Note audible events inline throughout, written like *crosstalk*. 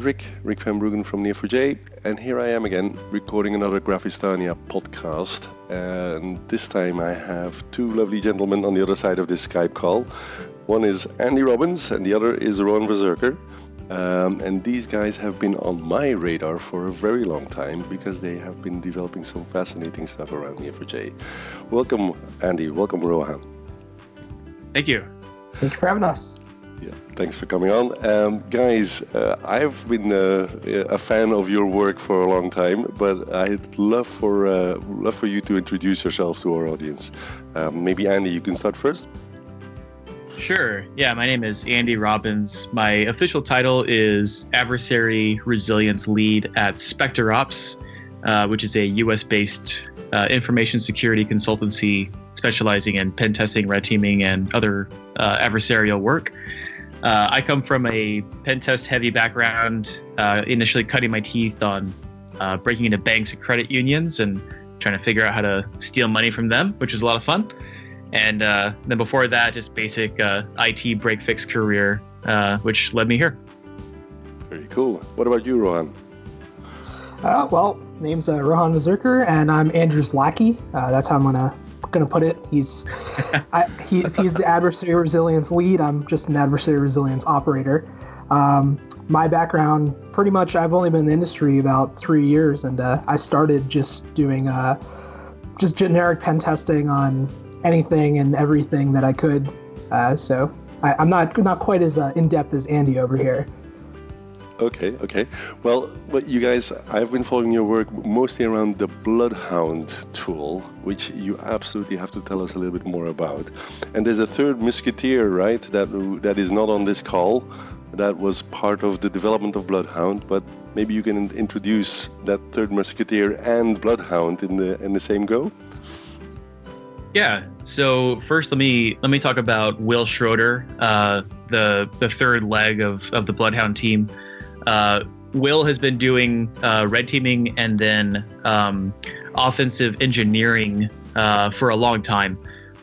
is Rik, Rik van Bruggen from Neo4j, and here I am again recording another Graphistania podcast. And this time I have two lovely gentlemen on the other side of this Skype call. One is Andy Robbins and the other is Rohan Vazarkar. Um, and these guys have been on my radar for a very long time because they have been developing some fascinating stuff around Neo4j. Welcome, Andy. Welcome, Rohan. Thank you. Thank you for having us. Yeah, thanks for coming on, um, guys. Uh, I've been uh, a fan of your work for a long time, but I'd love for uh, love for you to introduce yourself to our audience. Um, maybe Andy, you can start first. Sure. Yeah, my name is Andy Robbins. My official title is Adversary Resilience Lead at SpecterOps, uh, which is a U.S.-based uh, information security consultancy specializing in pen testing, red teaming, and other uh, adversarial work. Uh, I come from a pen test heavy background, uh, initially cutting my teeth on uh, breaking into banks and credit unions and trying to figure out how to steal money from them, which was a lot of fun. And uh, then before that, just basic uh, IT break fix career, uh, which led me here. Very cool. What about you, Rohan? well, name's Rohan Vazarkar, and I'm Andrew's lackey. that's how I'm gonna gonna put it. He's *laughs* I, he, if he's the adversary resilience lead, I'm just an adversary resilience operator. Um, my background, pretty much, I've only been in the industry about three years, and uh, I started just doing uh, just generic pen testing on anything and everything that I could. Uh, so I, am not not quite as uh, in depth as Andy over here. Okay, okay. Well, you guys, I've been following your work mostly around the Bloodhound tool, which you absolutely have to tell us a little bit more about. And there's a third musketeer, right? That that is not on this call. That was part of the development of Bloodhound, but maybe you can introduce that third musketeer and Bloodhound in the in the same go. Yeah. So first, let me let me talk about Will Schroeder, uh, the the third leg of of the Bloodhound team. Uh, Will has been doing uh, red teaming and then um, offensive engineering uh, for a long time.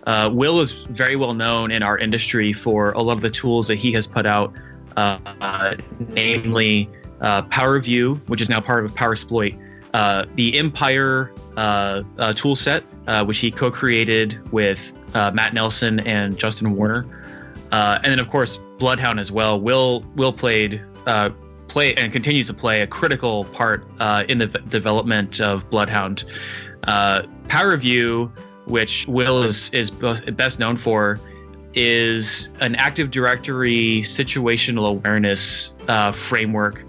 Uh, Will is very well known in our industry for a lot of the tools that he has put out, uh, namely uh, PowerView, which is now part of PowerSploit, the Empire tool set, which he co-created with Matt Nelson and Justin Warner, and then of course Bloodhound as well. Will Will played play and continues to play a critical part uh, in the development of Bloodhound. Uh, PowerView, which Will is is best known for, is an Active Directory situational awareness uh, framework.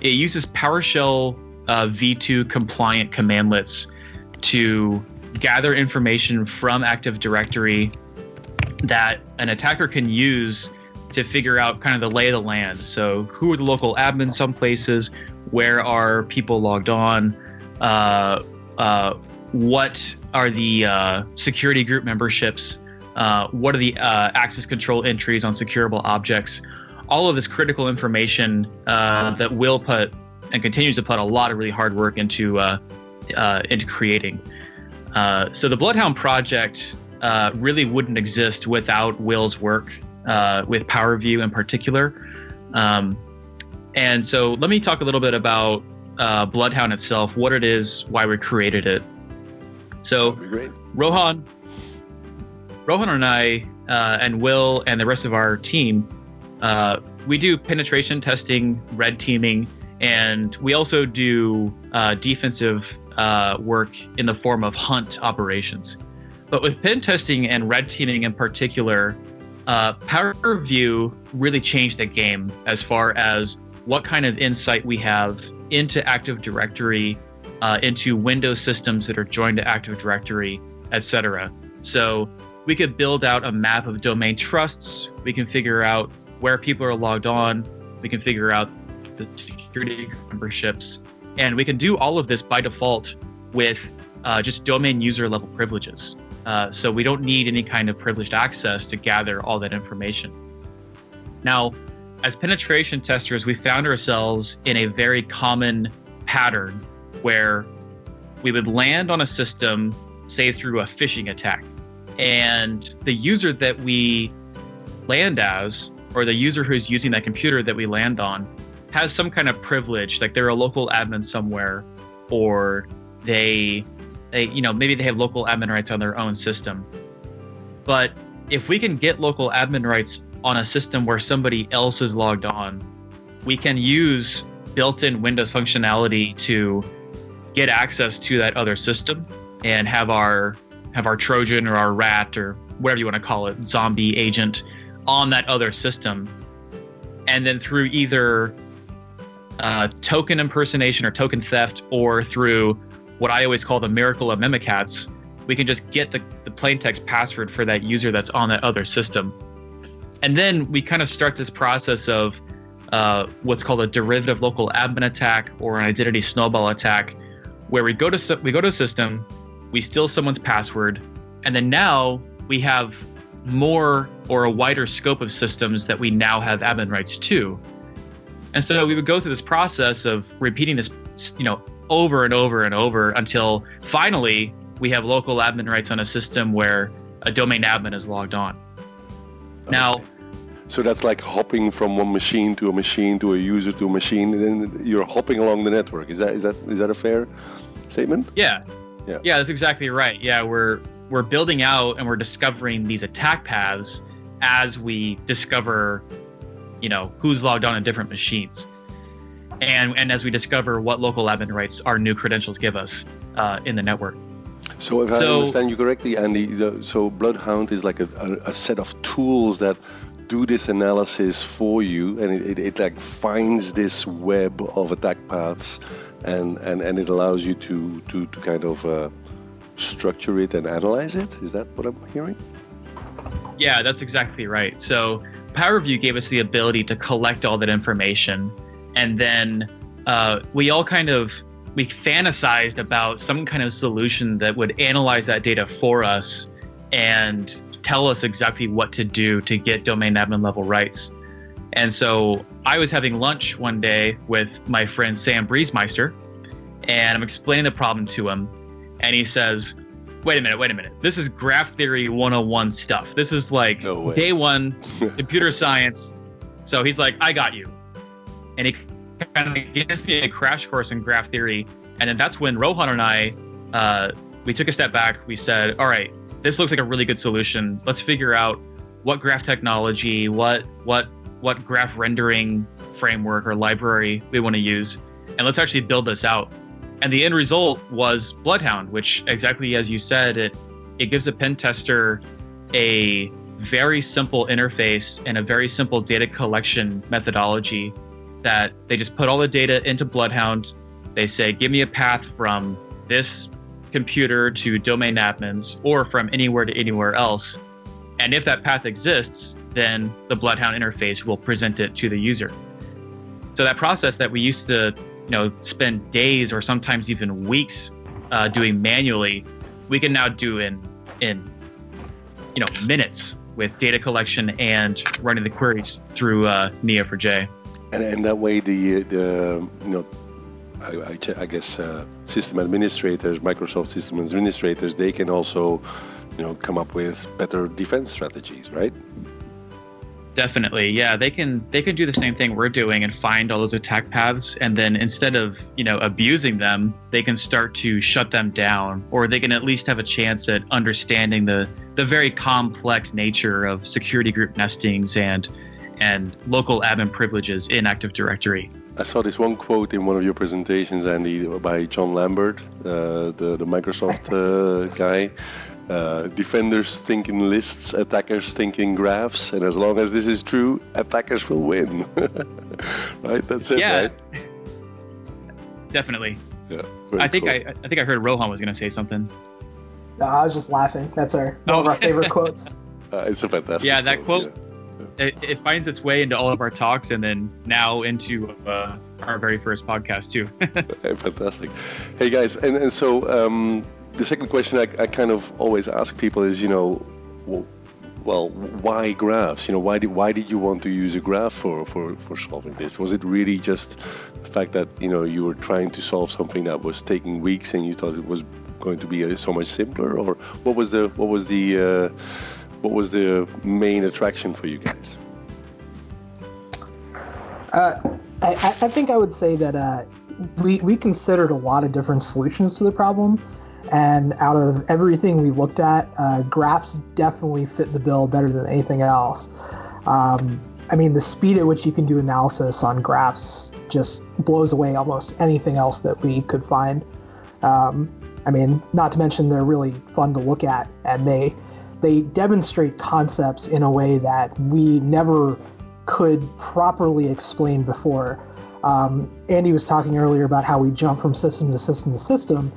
It uses PowerShell uh, v2 compliant commandlets to gather information from Active Directory that an attacker can use to figure out kind of the lay of the land. So, who are the local admins? Some places, where are people logged on? Uh, uh, what are the uh, security group memberships? Uh, what are the uh, access control entries on securable objects? All of this critical information uh, that will put and continues to put a lot of really hard work into into creating. so the Bloodhound project really wouldn't exist without Will's work uh, with PowerView in particular. Um, and so let me talk a little bit about uh, Bloodhound itself, what it is, why we created it. So Rohan, Rohan and I, uh, and Will and the rest of our team, uh, we do penetration testing, red teaming, and we also do uh, defensive uh, work in the form of hunt operations. But with pen testing and red teaming in particular, uh, PowerView really changed the game as far as what kind of insight we have into Active Directory, uh, into Windows systems that are joined to Active Directory, etc. So we could build out a map of domain trusts. We can figure out where people are logged on. We can figure out the security memberships, and we can do all of this by default with uh, just domain user level privileges. Uh, so we don't need any kind of privileged access to gather all that information. Now, as penetration testers, we found ourselves in a very common pattern where we would land on a system, say through a phishing attack, and the user that we land as or the user who's using that computer that we land on has some kind of privilege, like they're a local admin somewhere, or they, you know, maybe they have local admin rights on their own system. But if we can get local admin rights on a system where somebody else is logged on, we can use built-in Windows functionality to get access to that other system and have our have our Trojan or our rat or whatever you want to call it, zombie agent on that other system. And then through either uh, token impersonation or token theft, or through what I always call the miracle of Mimikatz, we can just get the, the plain text password for that user that's on that other system. And then we kind of start this process of uh, what's called a derivative local admin attack or an identity snowball attack, where we go to we go to a system, we steal someone's password, and then now we have more or a wider scope of systems that we now have admin rights to. And so we would go through this process of repeating this, you know, over and over and over until finally we have local admin rights on a system where a domain admin is logged on. Okay. Now, so that's like hopping from one machine to a machine to a user to a machine, and then you're hopping along the network. Is that is that is that a fair statement? Yeah. Yeah. Yeah, that's exactly right. Yeah, we're we're building out and we're discovering these attack paths as we discover, you know, who's logged on in different machines. And, and as we discover what local admin rights our new credentials give us uh, in the network. So if so, I understand you correctly, Andy, so Bloodhound is like a, a, a, set of tools that do this analysis for you, and it, it, it, like finds this web of attack paths, and, and, and it allows you to to, to kind of uh, structure it and analyze it. Is that what I'm hearing? Yeah, that's exactly right. So PowerView gave us the ability to collect all that information, and then uh, we all kind of we fantasized about some kind of solution that would analyze that data for us and tell us exactly what to do to get domain admin level rights. And so I was having lunch one day with my friend Sam Briesemeister, and I'm explaining the problem to him. And he says, Wait a minute, wait a minute. This is graph theory 101 stuff. This is like no day one, *laughs* computer science. So he's like, I got you. And he kind of gives me a crash course in graph theory. And then that's when Rohan and I, uh, we took a step back. We said, all right, this looks like a really good solution. Let's figure out what graph technology, what what what graph rendering framework or library we want to use, and let's actually build this out. And the end result was Bloodhound, which exactly as you said, it it gives a pen tester a very simple interface and a very simple data collection methodology that they just put all the data into Bloodhound. They say, give me a path from this computer to domain admins or from anywhere to anywhere else. And if that path exists, then the Bloodhound interface will present it to the user. So that process that we used to, you know, spend days or sometimes even weeks uh, doing manually, we can now do in in you know minutes with data collection and running the queries through uh, Neo4j. And, and that way, the the you know I, I, guess uh, system administrators, Microsoft system administrators, they can also, you know, come up with better defense strategies, right? Definitely, yeah. They can they can do the same thing we're doing and find all those attack paths, and then instead of you know abusing them, they can start to shut them down, or they can at least have a chance at understanding the the very complex nature of security group nestings and and local admin privileges in Active Directory. I saw this one quote in one of your presentations, Andy, by John Lambert, uh, the, the Microsoft uh, *laughs* guy. Uh, defenders think in lists, attackers think in graphs, and as long as this is true, attackers will win. *laughs* right? That's it, yeah. right? Definitely. Yeah. I think cool. I, I think I heard Rohan was going to say something. No, I was just laughing. That's our one oh. of our favorite *laughs* quotes. Uh, it's a fantastic. Yeah, that quote. quote yeah it, it, finds its way into all of our talks and then now into uh, our very first podcast too. *laughs* Fantastic. Hey guys, and, and so um, the second question I, I, kind of always ask people is, you know, well, why graphs? You know, why did why did you want to use a graph for, for, for solving this? Was it really just the fact that you know you were trying to solve something that was taking weeks and you thought it was going to be uh, so much simpler, or what was the what was the uh, what was the main attraction for you guys? Uh, I, I, think I would say that uh, we, we considered a lot of different solutions to the problem. And out of everything we looked at, uh, graphs definitely fit the bill better than anything else. Um, I mean, the speed at which you can do analysis on graphs just blows away almost anything else that we could find. Um, I mean, not to mention they're really fun to look at, and they they demonstrate concepts in a way that we never could properly explain before. Um, Andy was talking earlier about how we jump from system to system to system,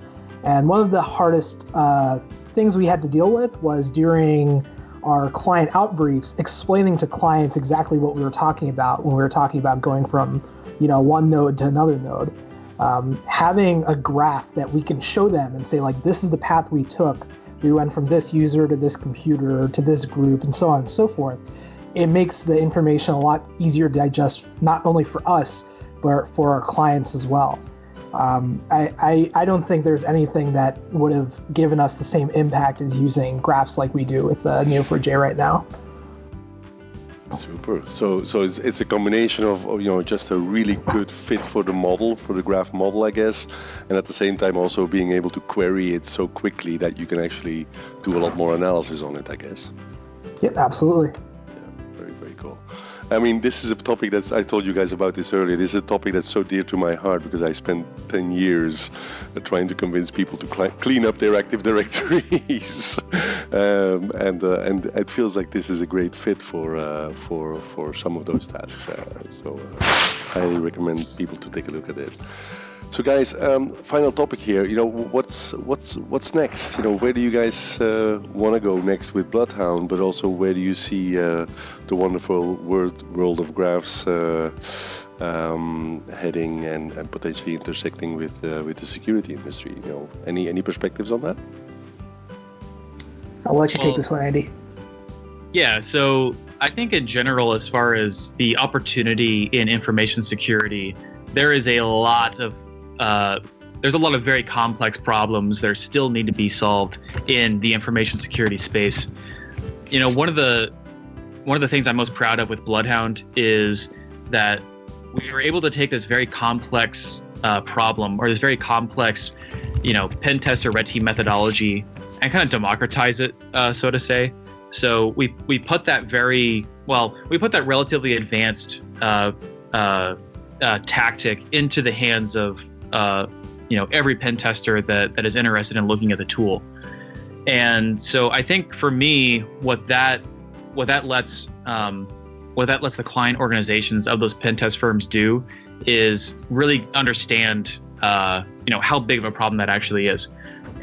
and one of the hardest uh, things we had to deal with was during our client outbriefs, explaining to clients exactly what we were talking about when we were talking about going from, you know, one node to another node. Um, having a graph that we can show them and say like, this is the path we took. We went from this user to this computer to this group and so on and so forth. It makes the information a lot easier to digest, not only for us, but for our clients as well. Um, I, I, I, don't think there's anything that would have given us the same impact as using graphs like we do with uh, Neo4j right now. Super. So so it's it's a combination of you know just a really good fit for the model for the graph model I guess, and at the same time also being able to query it so quickly that you can actually do a lot more analysis on it I guess. Yep, absolutely. I mean, this is a topic that's, I told you guys about this earlier. This is a topic that's so dear to my heart because I spent 10 years uh, trying to convince people to cl- clean up their Active *laughs* Directories. um, and, uh, and it feels like this is a great fit for, uh, for, for some of those tasks. Uh, so uh, I highly recommend people to take a look at it. So, guys, um, final topic here. You know, what's what's what's next? You know, where do you guys uh, want to go next with Bloodhound? But also, where do you see uh, the wonderful world world of graphs uh, um, heading and, and potentially intersecting with uh, with the security industry? You know, any any perspectives on that? I'll let you well, take this one, Andy. Yeah. So, I think in general, as far as the opportunity in information security, there is a lot of uh, there's a lot of very complex problems that still need to be solved in the information security space. You know, one of the one of the things I'm most proud of with Bloodhound is that we were able to take this very complex uh, problem or this very complex, you know, pen tester red team methodology and kind of democratize it, uh, so to say. So we we put that very well, we put that relatively advanced uh, uh, uh tactic into the hands of uh, you know every pen tester that that is interested in looking at the tool. And so I think for me, what that what that lets um, what that lets the client organizations of those pen test firms do is really understand uh, you know how big of a problem that actually is.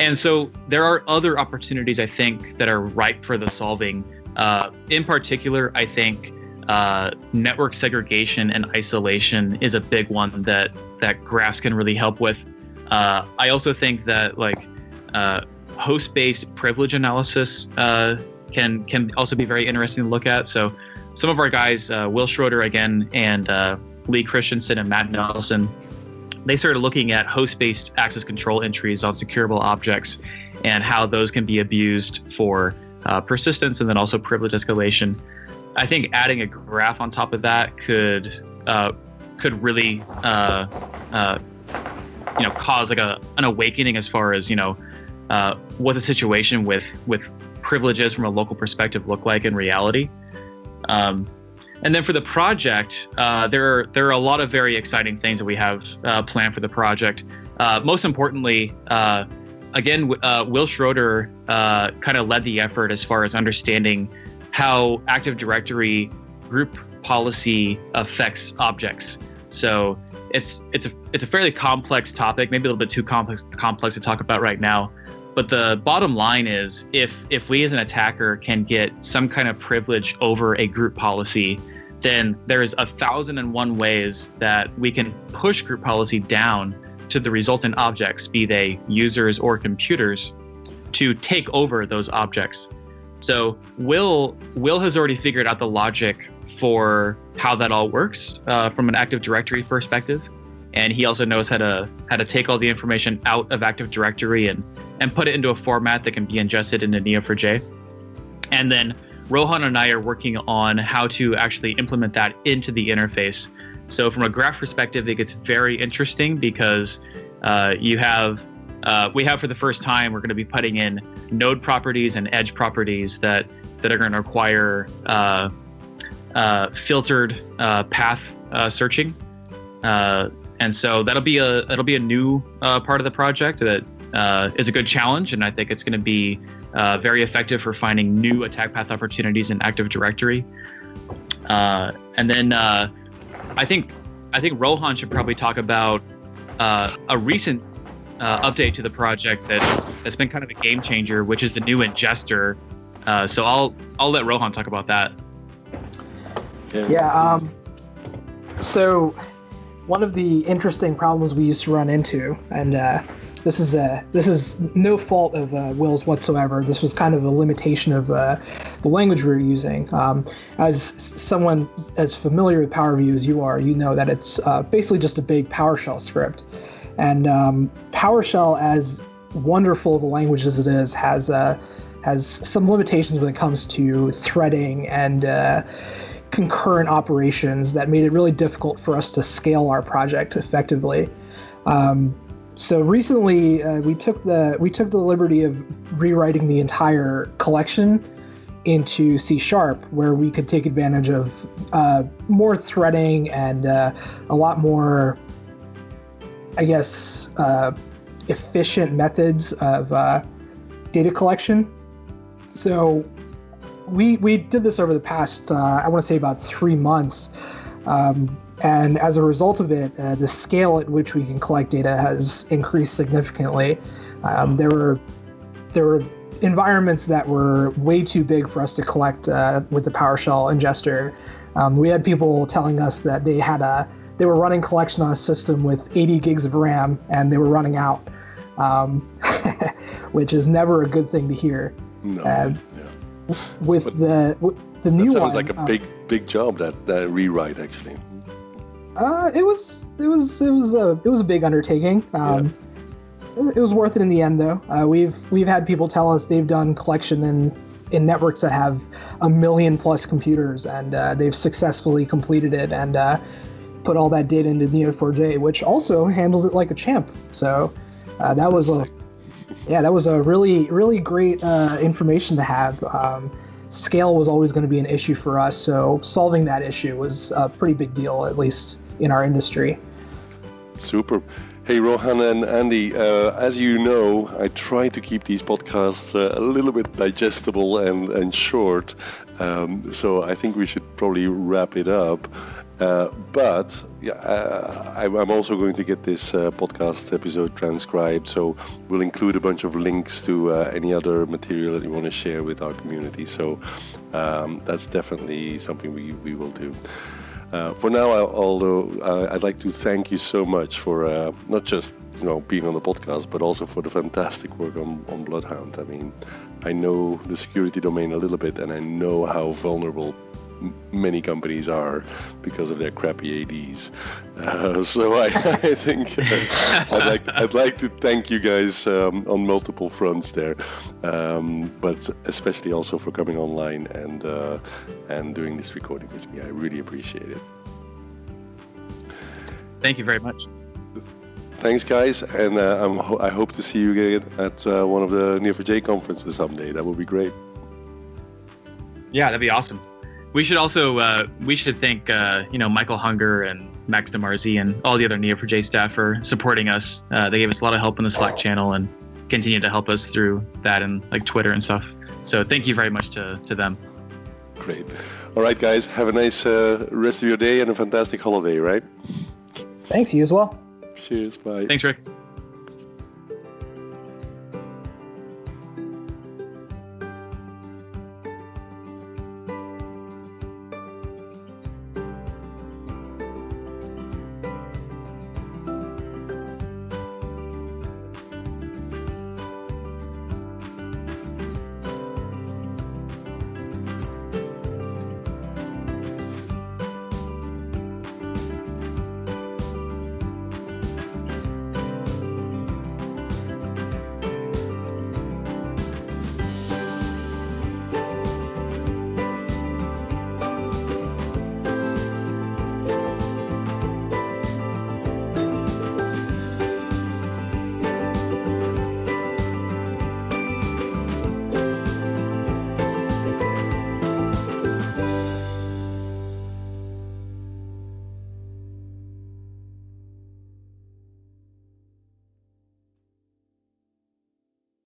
And so there are other opportunities I think that are ripe for the solving. Uh, in particular, I think uh, network segregation and isolation is a big one that that graphs can really help with. Uh, I also think that like uh, host-based privilege analysis uh, can can also be very interesting to look at. So some of our guys, uh, Will Schroeder again, and Lee Christensen and Matt Nelson, they started looking at host-based access control entries on securable objects and how those can be abused for persistence and then also privilege escalation. I think adding a graph on top of that could uh, could really uh, uh, you know cause like a an awakening as far as you know uh, what the situation with with privileges from a local perspective look like in reality. Um, and then for the project, uh, there are there are a lot of very exciting things that we have uh, planned for the project. most importantly, again, Will Schroeder kind of led the effort as far as understanding how Active Directory group policy affects objects. So it's it's a it's a fairly complex topic, maybe a little bit too complex complex to talk about right now. But the bottom line is if if we as an attacker can get some kind of privilege over a group policy, then there's a thousand and one ways that we can push group policy down to the resultant objects, be they users or computers, to take over those objects. So Will Will has already figured out the logic for how that all works uh, from an Active Directory perspective, and he also knows how to how to take all the information out of Active Directory and and put it into a format that can be ingested into Neo4j. And then Rohan and I are working on how to actually implement that into the interface. So from a graph perspective, it gets very interesting because uh, you have uh, we have for the first time we're going to be putting in node properties and edge properties that that are going to require uh, uh filtered uh, path uh, searching, and so that'll be a that'll be a new part of the project that is a good challenge, and I think it's going to be very effective for finding new attack path opportunities in Active Directory. and then I think I think Rohan should probably talk about a recent uh, update to the project that has been kind of a game changer, which is the new ingester. Uh, so I'll I'll let Rohan talk about that. Yeah. yeah um, so one of the interesting problems we used to run into, and uh, this is uh, this is no fault of uh, Will's whatsoever. This was kind of a limitation of uh, the language we were using. Um, as someone as familiar with PowerView as you are, you know that it's uh, basically just a big PowerShell script. And um, PowerShell, as wonderful of a language as it is, has uh, has some limitations when it comes to threading and uh, concurrent operations that made it really difficult for us to scale our project effectively. Um, so recently, uh, we took the we took the liberty of rewriting the entire collection into C sharp, where we could take advantage of uh, more threading and uh, a lot more I guess, uh, efficient methods of uh, data collection. So we we did this over the past uh, I want to say about three months, um, and as a result of it, uh, the scale at which we can collect data has increased significantly. Um, there were there were environments that were way too big for us to collect uh, with the PowerShell ingester. Um, we had people telling us that they had a they were running collection on a system with 80 gigs of RAM and they were running out, um, *laughs* which is never a good thing to hear. No. Uh, yeah. With but the with the new that sounds like a uh, big big job that that rewrite actually. Uh, it was it was it was a it was a big undertaking. Um, yeah. it, it was worth it in the end though. Uh, we've we've had people tell us they've done collection in in networks that have a million plus computers and uh, they've successfully completed it and uh, put all that data into Neo4j, which also handles it like a champ. So uh, that was a yeah, that was a really really great uh, information to have. Um, scale was always going to be an issue for us, so solving that issue was a pretty big deal, at least in our industry. Super. Hey, Rohan and Andy, uh, as you know, I try to keep these podcasts uh, a little bit digestible and, and short. Um, so I think we should probably wrap it up. Uh, but yeah, uh, I, am also going to get this uh, podcast episode transcribed, so we'll include a bunch of links to uh, any other material that you want to share with our community. So um, that's definitely something we, we will do. Uh, for now, although I'd like to thank you so much for not just you know being on the podcast, but also for the fantastic work on, on Bloodhound. I mean, I know the security domain a little bit, and I know how vulnerable many companies are because of their crappy ADs. Uh, so I, *laughs* I think uh, I'd, like, I'd like to thank you guys um, on multiple fronts there, um, but especially also for coming online and uh, and doing this recording with me. I really appreciate it. Thank you very much. Thanks, guys, and uh, i hope to see you again at uh, one of the Neo4j conferences someday. That would be great. Yeah, that'd be awesome. We should also uh, we should thank uh, you know Michael Hunger and Max De Marzi and all the other Neo4j staff for supporting us. Uh, they gave us a lot of help in the Slack channel and continue to help us through that and like Twitter and stuff. So thank you very much to to them. Great. All right, guys. Have a nice uh, rest of your day and a fantastic holiday. Right. Thanks. You as well. Cheers. Bye. Thanks, Rik.